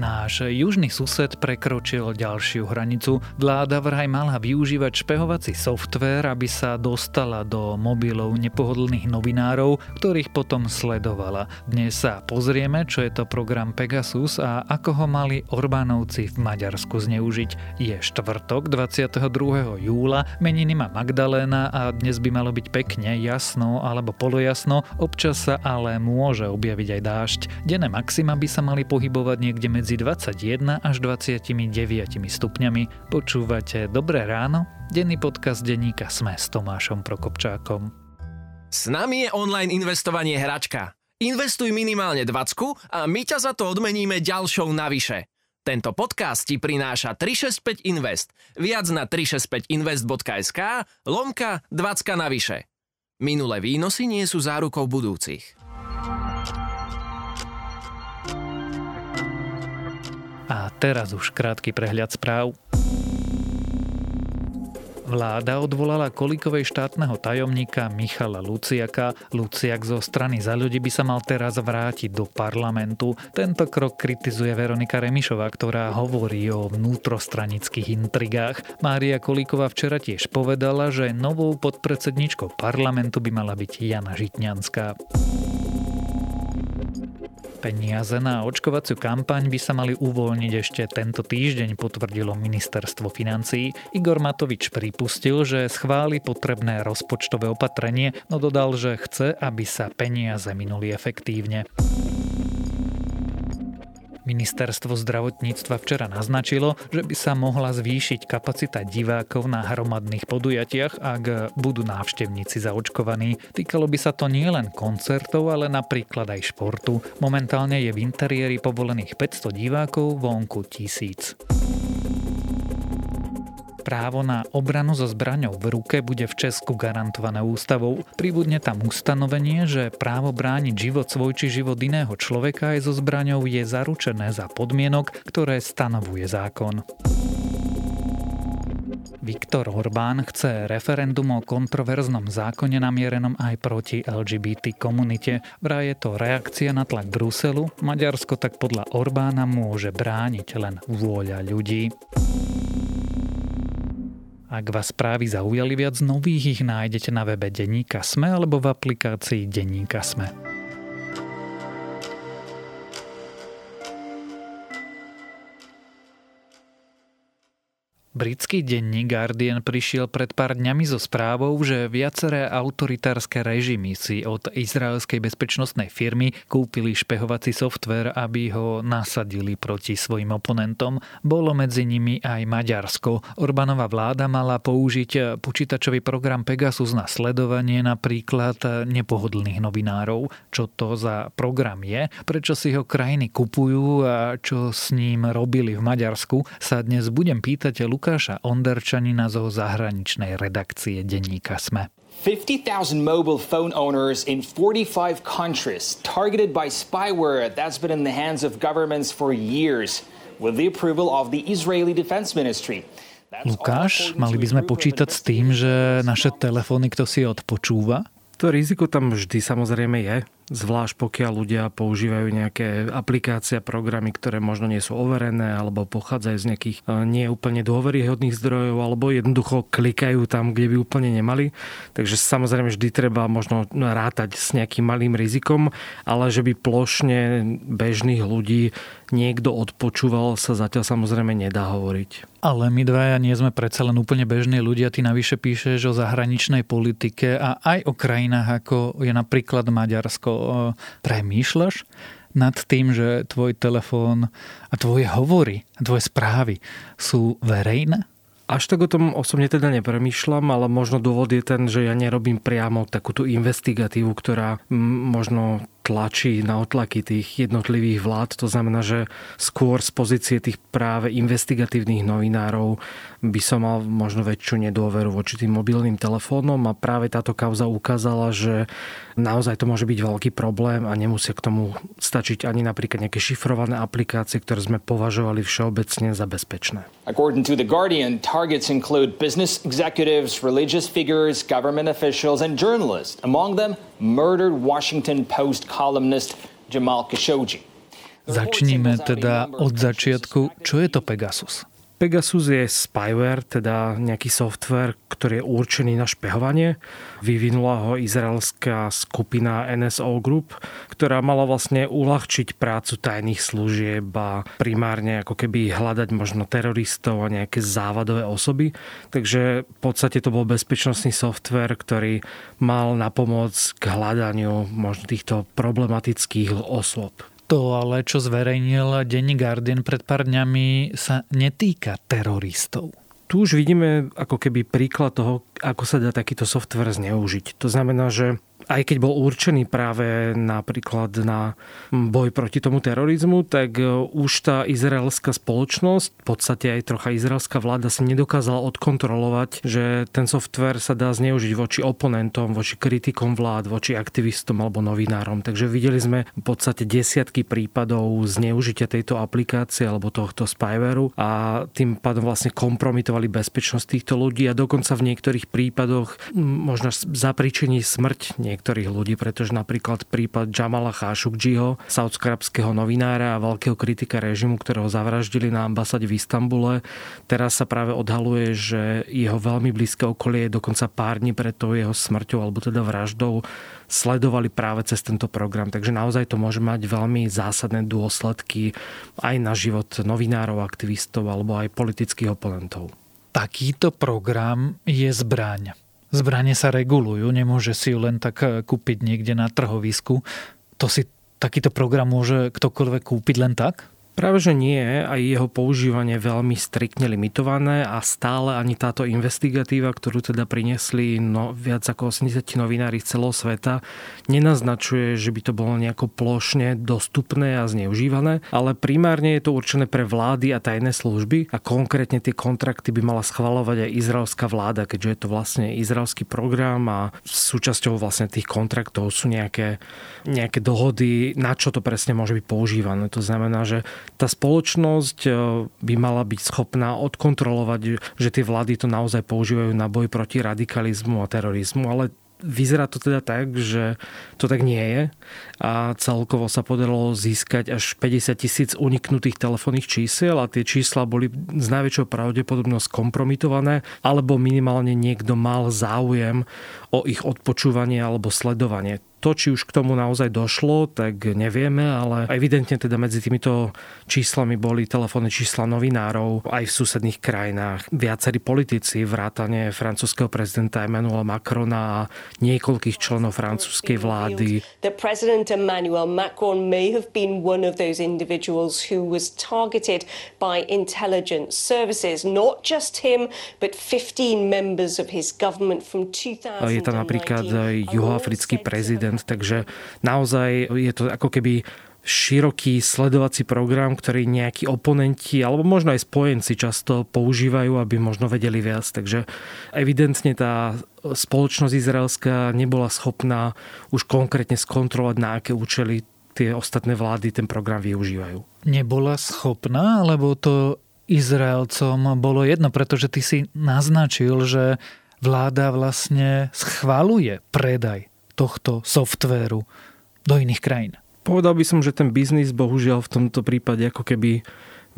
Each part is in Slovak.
Náš južný sused prekročil ďalšiu hranicu. Vláda vraj mala využívať špehovací software, aby sa dostala do mobilov nepohodlných novinárov, ktorých potom sledovala. Dnes sa pozrieme, čo je to program Pegasus a ako ho mali Orbánovci v Maďarsku zneužiť. Je štvrtok 22. júla, meniny má Magdaléna a dnes by malo byť pekne, jasno alebo polojasno, občas sa ale môže objaviť aj dážď. Denné maxima by sa mali pohybovať niekde medzi 21 až 29 stupňami. Počúvate Dobré ráno? Denný podcast denníka Sme s Tomášom Prokopčákom. S nami je online investovanie hračka. Investuj minimálne 20 a my ťa za to odmeníme ďalšou navyše. Tento podcast ti prináša 365 Invest. Viac na 365invest.sk lomka 20 navyše. Minulé výnosy nie sú zárukou budúcich. Teraz už krátky prehľad správ. Vláda odvolala kolikovej štátneho tajomníka Michala Luciaka. Luciak zo strany za ľudí by sa mal teraz vrátiť do parlamentu. Tento krok kritizuje Veronika Remišová, ktorá hovorí o vnútrostranických intrigách. Mária Kolíková včera tiež povedala, že novou podpredsedničkou parlamentu by mala byť Jana Žitňanská. Peniaze na očkovaciu kampaň by sa mali uvoľniť ešte tento týždeň, potvrdilo ministerstvo financií. Igor Matovič pripustil, že schváli potrebné rozpočtové opatrenie, no dodal, že chce, aby sa peniaze minuli efektívne. Ministerstvo zdravotníctva včera naznačilo, že by sa mohla zvýšiť kapacita divákov na hromadných podujatiach, ak budú návštevníci zaočkovaní. Týkalo by sa to nielen koncertov, ale napríklad aj športu. Momentálne je v interiéri povolených 500 divákov, vonku 1000. Právo na obranu so zbraňou v ruke bude v Česku garantované ústavou. Pribudne tam ustanovenie, že právo brániť život svoj či život iného človeka aj so zbraňou je zaručené za podmienok, ktoré stanovuje zákon. Viktor Orbán chce referendum o kontroverznom zákone namierenom aj proti LGBT komunite. Vraj je to reakcia na tlak Bruselu. Maďarsko tak podľa Orbána môže brániť len vôľa ľudí. Ak vás správy zaujali viac nových, ich nájdete na webe Deníka Sme alebo v aplikácii Deníka Sme. Britský denník Guardian prišiel pred pár dňami so správou, že viaceré autoritárske režimy si od izraelskej bezpečnostnej firmy kúpili špehovací software, aby ho nasadili proti svojim oponentom. Bolo medzi nimi aj Maďarsko. Orbánova vláda mala použiť počítačový program Pegasus na sledovanie napríklad nepohodlných novinárov. Čo to za program je, prečo si ho krajiny kupujú a čo s ním robili v Maďarsku, sa dnes budem pýtať Lukáša Onderčanina zo zahraničnej redakcie denníka SME. 50,000 mobile phone owners in 45 countries targeted by spyware that's been in the hands of governments for years with the approval of the Israeli Defense Ministry. Lukáš, mali by sme počítať s tým, že naše telefóny kto si odpočúva? To riziko tam vždy samozrejme je zvlášť pokiaľ ľudia používajú nejaké aplikácie a programy, ktoré možno nie sú overené alebo pochádzajú z nejakých e, nie úplne dôveryhodných zdrojov alebo jednoducho klikajú tam, kde by úplne nemali. Takže samozrejme vždy treba možno rátať s nejakým malým rizikom, ale že by plošne bežných ľudí niekto odpočúval sa zatiaľ samozrejme nedá hovoriť. Ale my dvaja nie sme predsa len úplne bežní ľudia. Ty navyše píšeš o zahraničnej politike a aj o krajinách ako je napríklad Maďarsko premýšľaš nad tým, že tvoj telefón a tvoje hovory, tvoje správy sú verejné? Až tak o tom osobne teda nepremýšľam, ale možno dôvod je ten, že ja nerobím priamo takú tú investigatívu, ktorá možno tlačí na otlaky tých jednotlivých vlád. To znamená, že skôr z pozície tých práve investigatívnych novinárov by som mal možno väčšiu nedôveru voči tým mobilným telefónom a práve táto kauza ukázala, že naozaj to môže byť veľký problém a nemusia k tomu stačiť ani napríklad nejaké šifrované aplikácie, ktoré sme považovali všeobecne za bezpečné. According to The Guardian, targets include business executives, religious figures, government officials and journalists. Among them, murdered Washington Post columnist Jamal Khashoggi. Začníme teda od začiatku. Čo je to Pegasus? Pegasus je spyware, teda nejaký software, ktorý je určený na špehovanie. Vyvinula ho izraelská skupina NSO Group, ktorá mala vlastne uľahčiť prácu tajných služieb a primárne ako keby hľadať možno teroristov a nejaké závadové osoby. Takže v podstate to bol bezpečnostný software, ktorý mal na pomoc k hľadaniu možno týchto problematických osôb. To ale, čo zverejnil denní Guardian pred pár dňami, sa netýka teroristov. Tu už vidíme ako keby príklad toho, ako sa dá takýto software zneužiť. To znamená, že aj keď bol určený práve napríklad na boj proti tomu terorizmu, tak e, už tá izraelská spoločnosť, v podstate aj trocha izraelská vláda si nedokázala odkontrolovať, že ten software sa dá zneužiť voči oponentom, voči kritikom vlád, voči aktivistom alebo novinárom. Takže videli sme v podstate desiatky prípadov zneužitia tejto aplikácie alebo tohto spywareu a tým pádom vlastne kompromitovali bezpečnosť týchto ľudí a dokonca v niektorých prípadoch možno zapričení smrť niektorých ľudí, pretože napríklad prípad Jamala Khashoggiho, saudsko novinára a veľkého kritika režimu, ktorého zavraždili na ambasáde v Istambule, teraz sa práve odhaluje, že jeho veľmi blízke okolie dokonca pár dní pred tou jeho smrťou alebo teda vraždou sledovali práve cez tento program. Takže naozaj to môže mať veľmi zásadné dôsledky aj na život novinárov, aktivistov alebo aj politických oponentov. Takýto program je zbraň. Zbranie sa regulujú, nemôže si ju len tak eh, kúpiť niekde na trhovisku. To si takýto program môže ktokoľvek kúpiť len tak? Práve, že nie. Aj jeho používanie je veľmi striktne limitované a stále ani táto investigatíva, ktorú teda priniesli no, viac ako 80 novinári z celého sveta, nenaznačuje, že by to bolo nejako plošne dostupné a zneužívané, ale primárne je to určené pre vlády a tajné služby a konkrétne tie kontrakty by mala schvalovať aj izraelská vláda, keďže je to vlastne izraelský program a súčasťou vlastne tých kontraktov sú nejaké, nejaké dohody, na čo to presne môže byť používané. To znamená, že tá spoločnosť e, by mala byť schopná odkontrolovať, že tie vlády to naozaj používajú na boj proti radikalizmu a terorizmu, ale Vyzerá to teda tak, že to tak nie je a celkovo sa podarilo získať až 50 tisíc uniknutých telefónnych čísiel a tie čísla boli s najväčšou pravdepodobnosť kompromitované alebo minimálne niekto mal záujem o ich odpočúvanie alebo sledovanie. To, či už k tomu naozaj došlo, tak nevieme, ale evidentne teda medzi týmito číslami boli telefónne čísla novinárov aj v susedných krajinách. Viacerí politici, vrátane francúzského prezidenta Emmanuela Macrona a niekoľkých členov francúzskej vlády. The President Emmanuel Macron may have been one of those individuals who was targeted by intelligence services, not just him, but 15 members of his government from 2000. Je to napríklad juhoafrický prezident prezident, takže naozaj je to ako keby široký sledovací program, ktorý nejakí oponenti alebo možno aj spojenci často používajú, aby možno vedeli viac. Takže evidentne tá spoločnosť izraelská nebola schopná už konkrétne skontrolovať, na aké účely tie ostatné vlády ten program využívajú. Nebola schopná, alebo to Izraelcom bolo jedno, pretože ty si naznačil, že vláda vlastne schvaluje predaj tohto softvéru do iných krajín? Povedal by som, že ten biznis bohužiaľ v tomto prípade ako keby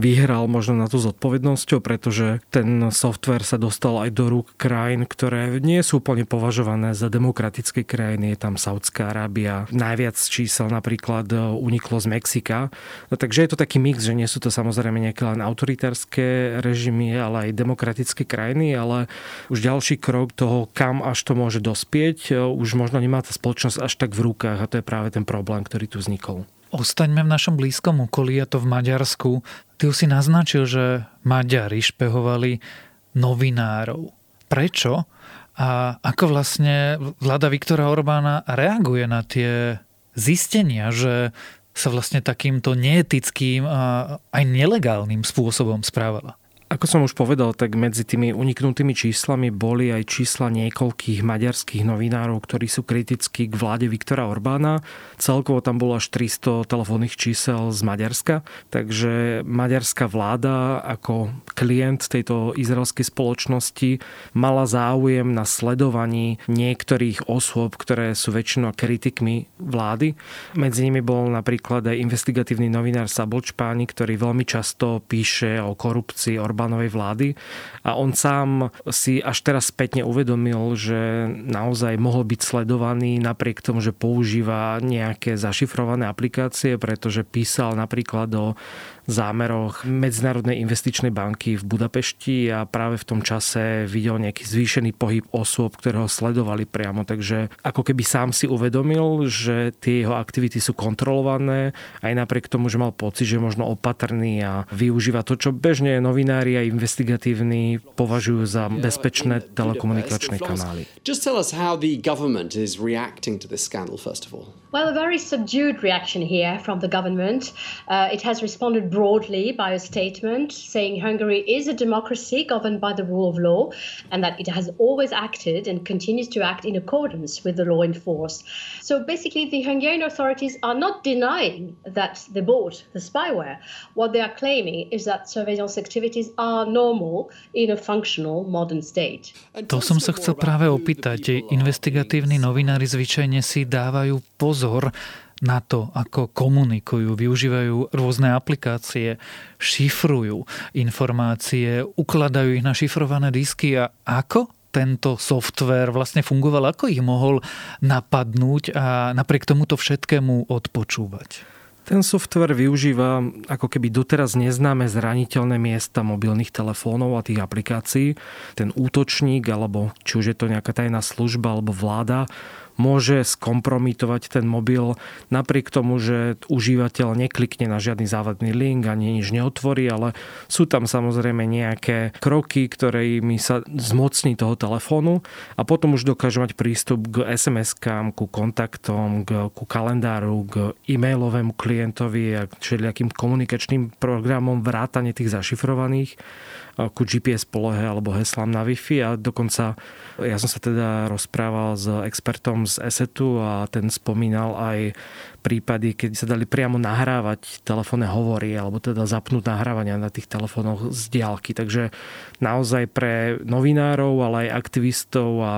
vyhral možno na tú zodpovednosťou, pretože ten software sa dostal aj do rúk krajín, ktoré nie sú úplne považované za demokratické krajiny. Je tam Saudská Arábia. Najviac čísel napríklad e, uniklo z Mexika. No, takže je to taký mix, že nie sú to samozrejme nejaké len autoritárske režimy, ale aj demokratické krajiny, ale už ďalší krok toho, kam až to môže dospieť, e, už možno nemá tá spoločnosť až tak v rukách a to je práve ten problém, ktorý tu vznikol. Ostaňme v našom blízkom okolí, a to v Maďarsku. Ty už si naznačil, že Maďari špehovali novinárov. Prečo? A ako vlastne vláda Viktora Orbána reaguje na tie zistenia, že sa vlastne takýmto neetickým a aj nelegálnym spôsobom správala? Ako som už povedal, tak medzi tými uniknutými číslami boli aj čísla niekoľkých maďarských novinárov, ktorí sú kritickí k vláde Viktora Orbána. Celkovo tam bolo až 300 telefónnych čísel z Maďarska, takže maďarská vláda ako klient tejto izraelskej spoločnosti mala záujem na sledovaní niektorých osôb, ktoré sú väčšinou kritikmi vlády. Medzi nimi bol napríklad aj investigatívny novinár Sabočpáni, ktorý veľmi často píše o korupcii Orbána Orbánovej vlády. A on sám si až teraz spätne uvedomil, že naozaj mohol byť sledovaný napriek tomu, že používa nejaké zašifrované aplikácie, pretože písal napríklad o zámeroch Medzinárodnej investičnej banky v Budapešti a práve v tom čase videl nejaký zvýšený pohyb osôb, ktoré ho sledovali priamo. Takže ako keby sám si uvedomil, že tie jeho aktivity sú kontrolované, aj napriek tomu, že mal pocit, že je možno opatrný a využíva to, čo bežne novinári a investigatívni považujú za bezpečné telekomunikačné kanály. Just tell us how the government is reacting to this scandal first of all. Well, a very subdued reaction here from the government. Uh, it has responded broadly by a statement saying Hungary is a democracy governed by the rule of law and that it has always acted and continues to act in accordance with the law in force. So basically, the Hungarian authorities are not denying that they bought the spyware. What they are claiming is that surveillance activities are normal in a functional modern state. To som sa chcel práve opýtať. Investigatívni novinári zvyčajne si dávajú pozor pozor na to, ako komunikujú, využívajú rôzne aplikácie, šifrujú informácie, ukladajú ich na šifrované disky a ako tento software vlastne fungoval, ako ich mohol napadnúť a napriek tomuto všetkému odpočúvať. Ten software využíva ako keby doteraz neznáme zraniteľné miesta mobilných telefónov a tých aplikácií. Ten útočník, alebo či už je to nejaká tajná služba alebo vláda, môže skompromitovať ten mobil napriek tomu, že užívateľ neklikne na žiadny závadný link ani nič neotvorí, ale sú tam samozrejme nejaké kroky, ktorými sa zmocní toho telefónu a potom už dokáže mať prístup k SMS-kám, ku kontaktom, k, ku kalendáru, k e-mailovému klientovi a všelijakým komunikačným programom vrátane tých zašifrovaných ku GPS polohe alebo heslám na Wi-Fi a dokonca ja som sa teda rozprával s expertom z ESETu a ten spomínal aj prípady, keď sa dali priamo nahrávať telefónne hovory alebo teda zapnúť nahrávania na tých telefónoch z diálky. Takže naozaj pre novinárov, ale aj aktivistov a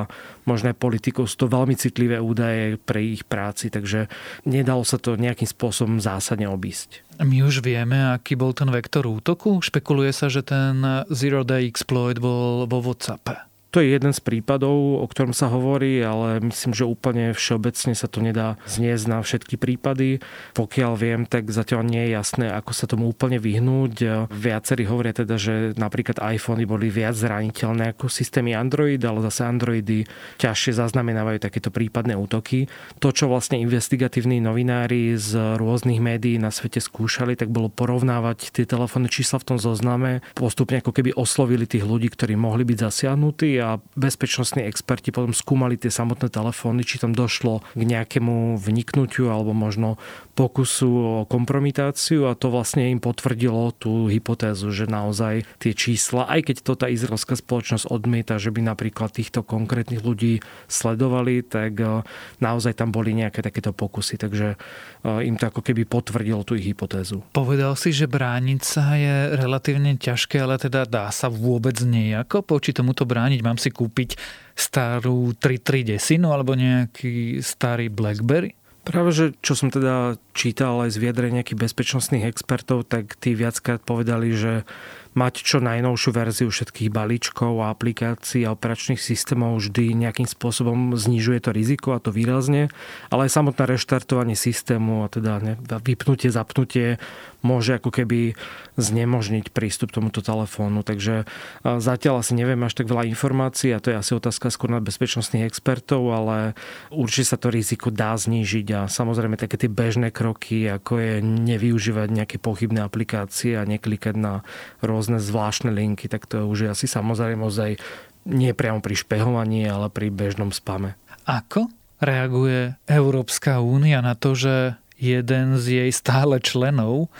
možno politikov sú to veľmi citlivé údaje pre ich práci, takže nedalo sa to nejakým spôsobom zásadne obísť. My už vieme, aký bol ten vektor útoku. Špekuluje sa, že ten Zero Day Exploit bol vo WhatsAppe. To je jeden z prípadov, o ktorom sa hovorí, ale myslím, že úplne všeobecne sa to nedá zniesť na všetky prípady. Pokiaľ viem, tak zatiaľ nie je jasné, ako sa tomu úplne vyhnúť. Viacerí hovoria teda, že napríklad iPhony boli viac zraniteľné ako systémy Android, ale zase Androidy ťažšie zaznamenávajú takéto prípadné útoky. To, čo vlastne investigatívni novinári z rôznych médií na svete skúšali, tak bolo porovnávať tie telefónne čísla v tom zozname. Postupne ako keby oslovili tých ľudí, ktorí mohli byť zasiahnutí a bezpečnostní experti potom skúmali tie samotné telefóny, či tam došlo k nejakému vniknutiu alebo možno pokusu o kompromitáciu a to vlastne im potvrdilo tú hypotézu, že naozaj tie čísla, aj keď to tá izraelská spoločnosť odmieta, že by napríklad týchto konkrétnych ľudí sledovali, tak e, naozaj tam boli nejaké takéto pokusy, takže e, im to ako keby potvrdilo tú ich hypotézu. Povedal si, že brániť sa je relatívne ťažké, ale teda dá sa vôbec nejako poči tomuto brániť? Mám si kúpiť starú 3310 alebo nejaký starý BlackBerry? Práve, že čo som teda čítal aj z vyjadrenia nejakých bezpečnostných expertov, tak tí viackrát povedali, že mať čo najnovšiu verziu všetkých balíčkov a aplikácií a operačných systémov vždy nejakým spôsobom znižuje to riziko a to výrazne, ale aj samotné reštartovanie systému a teda vypnutie, zapnutie môže ako keby znemožniť prístup tomuto telefónu. Takže zatiaľ asi neviem až tak veľa informácií a to je asi otázka skôr na bezpečnostných expertov, ale určite sa to riziko dá znížiť a samozrejme také tie bežné kroky, ako je nevyužívať nejaké pochybné aplikácie a neklikať na rôzne zvláštne linky, tak to už je asi samozrejme ozaj nie priamo pri špehovaní, ale pri bežnom spame. Ako reaguje Európska únia na to, že jeden z jej stále členov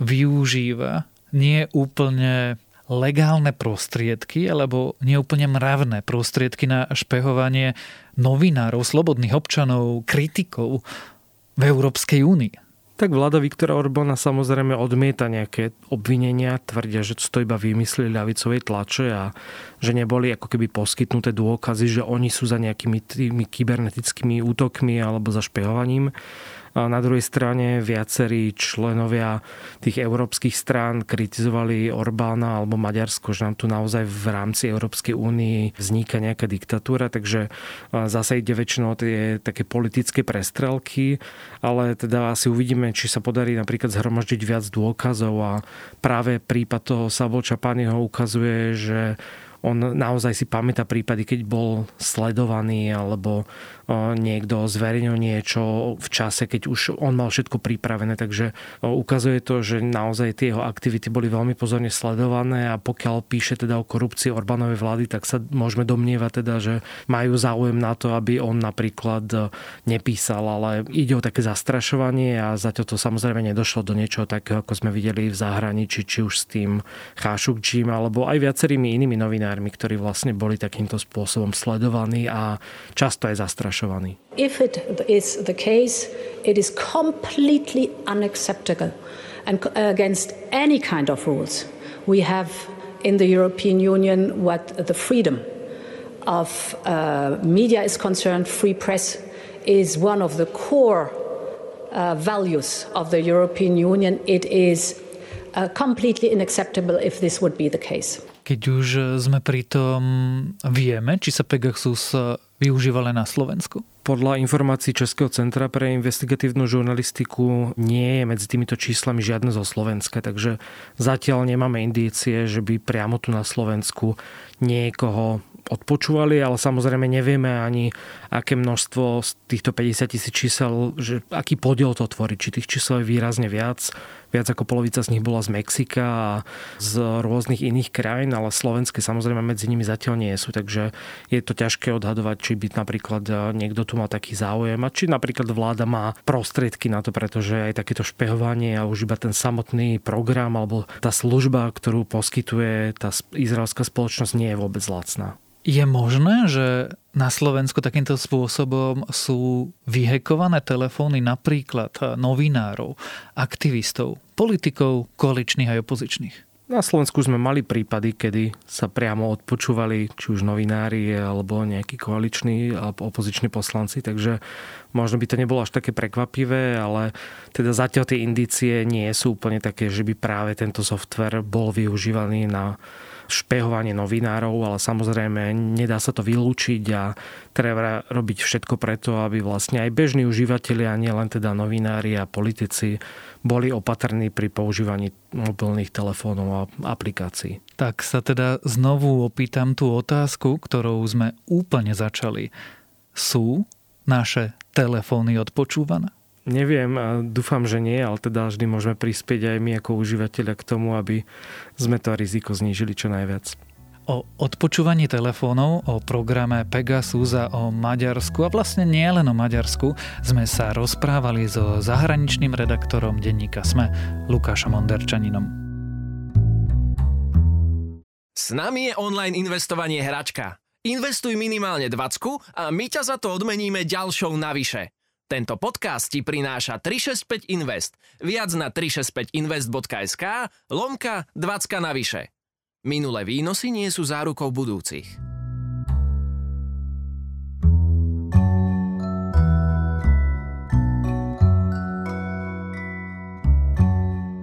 využíva nie úplne legálne prostriedky alebo neúplne mravné prostriedky na špehovanie novinárov, slobodných občanov, kritikov v Európskej únii? Tak vláda Viktora Orbána samozrejme odmieta nejaké obvinenia, tvrdia, že to iba vymysleli ľavicovej tlače a že neboli ako keby poskytnuté dôkazy, že oni sú za nejakými tými kybernetickými útokmi alebo za špehovaním. Na druhej strane viacerí členovia tých európskych strán kritizovali Orbána alebo Maďarsko, že nám tu naozaj v rámci Európskej únii vzniká nejaká diktatúra, takže zase ide väčšinou tie také politické prestrelky, ale teda asi uvidíme, či sa podarí napríklad zhromaždiť viac dôkazov. A práve prípad toho Savo Čapányho ukazuje, že on naozaj si pamätá prípady, keď bol sledovaný alebo niekto zverejnil niečo v čase, keď už on mal všetko pripravené. Takže ukazuje to, že naozaj tie jeho aktivity boli veľmi pozorne sledované a pokiaľ píše teda o korupcii Orbánovej vlády, tak sa môžeme domnievať teda, že majú záujem na to, aby on napríklad nepísal, ale ide o také zastrašovanie a zatiaľ to samozrejme nedošlo do niečoho takého, ako sme videli v zahraničí, či už s tým Chášukčím alebo aj viacerými inými novinármi ktorí vlastne boli takýmto spôsobom sledovaní a často aj zastrašovaní. If it is the case, it is completely unacceptable and against any kind of rules. We have in the European Union what the freedom of uh, media is concerned, free press is one of the core uh, values of the European Union. It is uh, completely unacceptable if this would be the case. Keď už sme pri tom, vieme, či sa Pegasus využíva len na Slovensku? Podľa informácií Českého centra pre investigatívnu žurnalistiku nie je medzi týmito číslami žiadne zo Slovenska, takže zatiaľ nemáme indície, že by priamo tu na Slovensku niekoho odpočúvali, ale samozrejme nevieme ani, aké množstvo z týchto 50 tisíc čísel, že aký podiel to tvorí, či tých čísel je výrazne viac. Viac ako polovica z nich bola z Mexika a z rôznych iných krajín, ale slovenské samozrejme medzi nimi zatiaľ nie sú, takže je to ťažké odhadovať, či by napríklad niekto tu mal taký záujem a či napríklad vláda má prostriedky na to, pretože aj takéto špehovanie a už iba ten samotný program alebo tá služba, ktorú poskytuje tá izraelská spoločnosť nie je vôbec lacná. Je možné, že na Slovensku takýmto spôsobom sú vyhekované telefóny napríklad novinárov, aktivistov, politikov, koaličných aj opozičných? Na Slovensku sme mali prípady, kedy sa priamo odpočúvali či už novinári alebo nejakí koaliční alebo opoziční poslanci, takže možno by to nebolo až také prekvapivé, ale teda zatiaľ tie indície nie sú úplne také, že by práve tento software bol využívaný na špehovanie novinárov, ale samozrejme nedá sa to vylúčiť a treba robiť všetko preto, aby vlastne aj bežní užívateľia, nielen teda novinári a politici, boli opatrní pri používaní mobilných telefónov a aplikácií. Tak sa teda znovu opýtam tú otázku, ktorou sme úplne začali. Sú naše telefóny odpočúvané? Neviem a dúfam, že nie, ale teda vždy môžeme prispieť aj my ako užívateľia k tomu, aby sme to riziko znížili čo najviac. O odpočúvaní telefónov, o programe Pegasus a o Maďarsku a vlastne nie len o Maďarsku sme sa rozprávali so zahraničným redaktorom denníka SME Lukášom Onderčaninom. S nami je online investovanie hračka. Investuj minimálne 20 a my ťa za to odmeníme ďalšou navyše. Tento podcast ti prináša 365 Invest. Viac na 365invest.sk lomka 20 navyše. Minulé výnosy nie sú zárukou budúcich.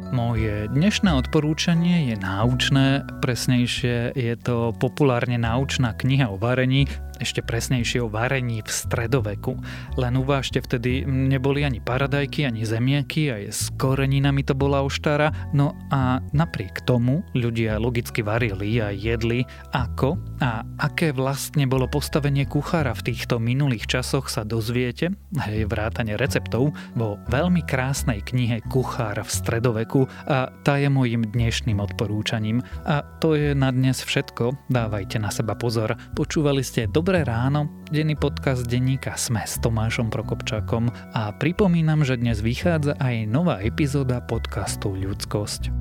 Moje dnešné odporúčanie je náučné, presnejšie je to populárne náučná kniha o varení, ešte presnejšie o varení v stredoveku. Len uvážte, vtedy neboli ani paradajky, ani zemiaky, aj s koreninami to bola oštára, no a napriek tomu ľudia logicky varili a jedli ako a aké vlastne bolo postavenie kuchára v týchto minulých časoch sa dozviete, hej, vrátane receptov, vo veľmi krásnej knihe Kuchár v stredoveku a tá je môjim dnešným odporúčaním. A to je na dnes všetko, dávajte na seba pozor. Počúvali ste dobre Dobré ráno, denný podcast denníka Sme s Tomášom Prokopčákom a pripomínam, že dnes vychádza aj nová epizóda podcastu Ľudskosť.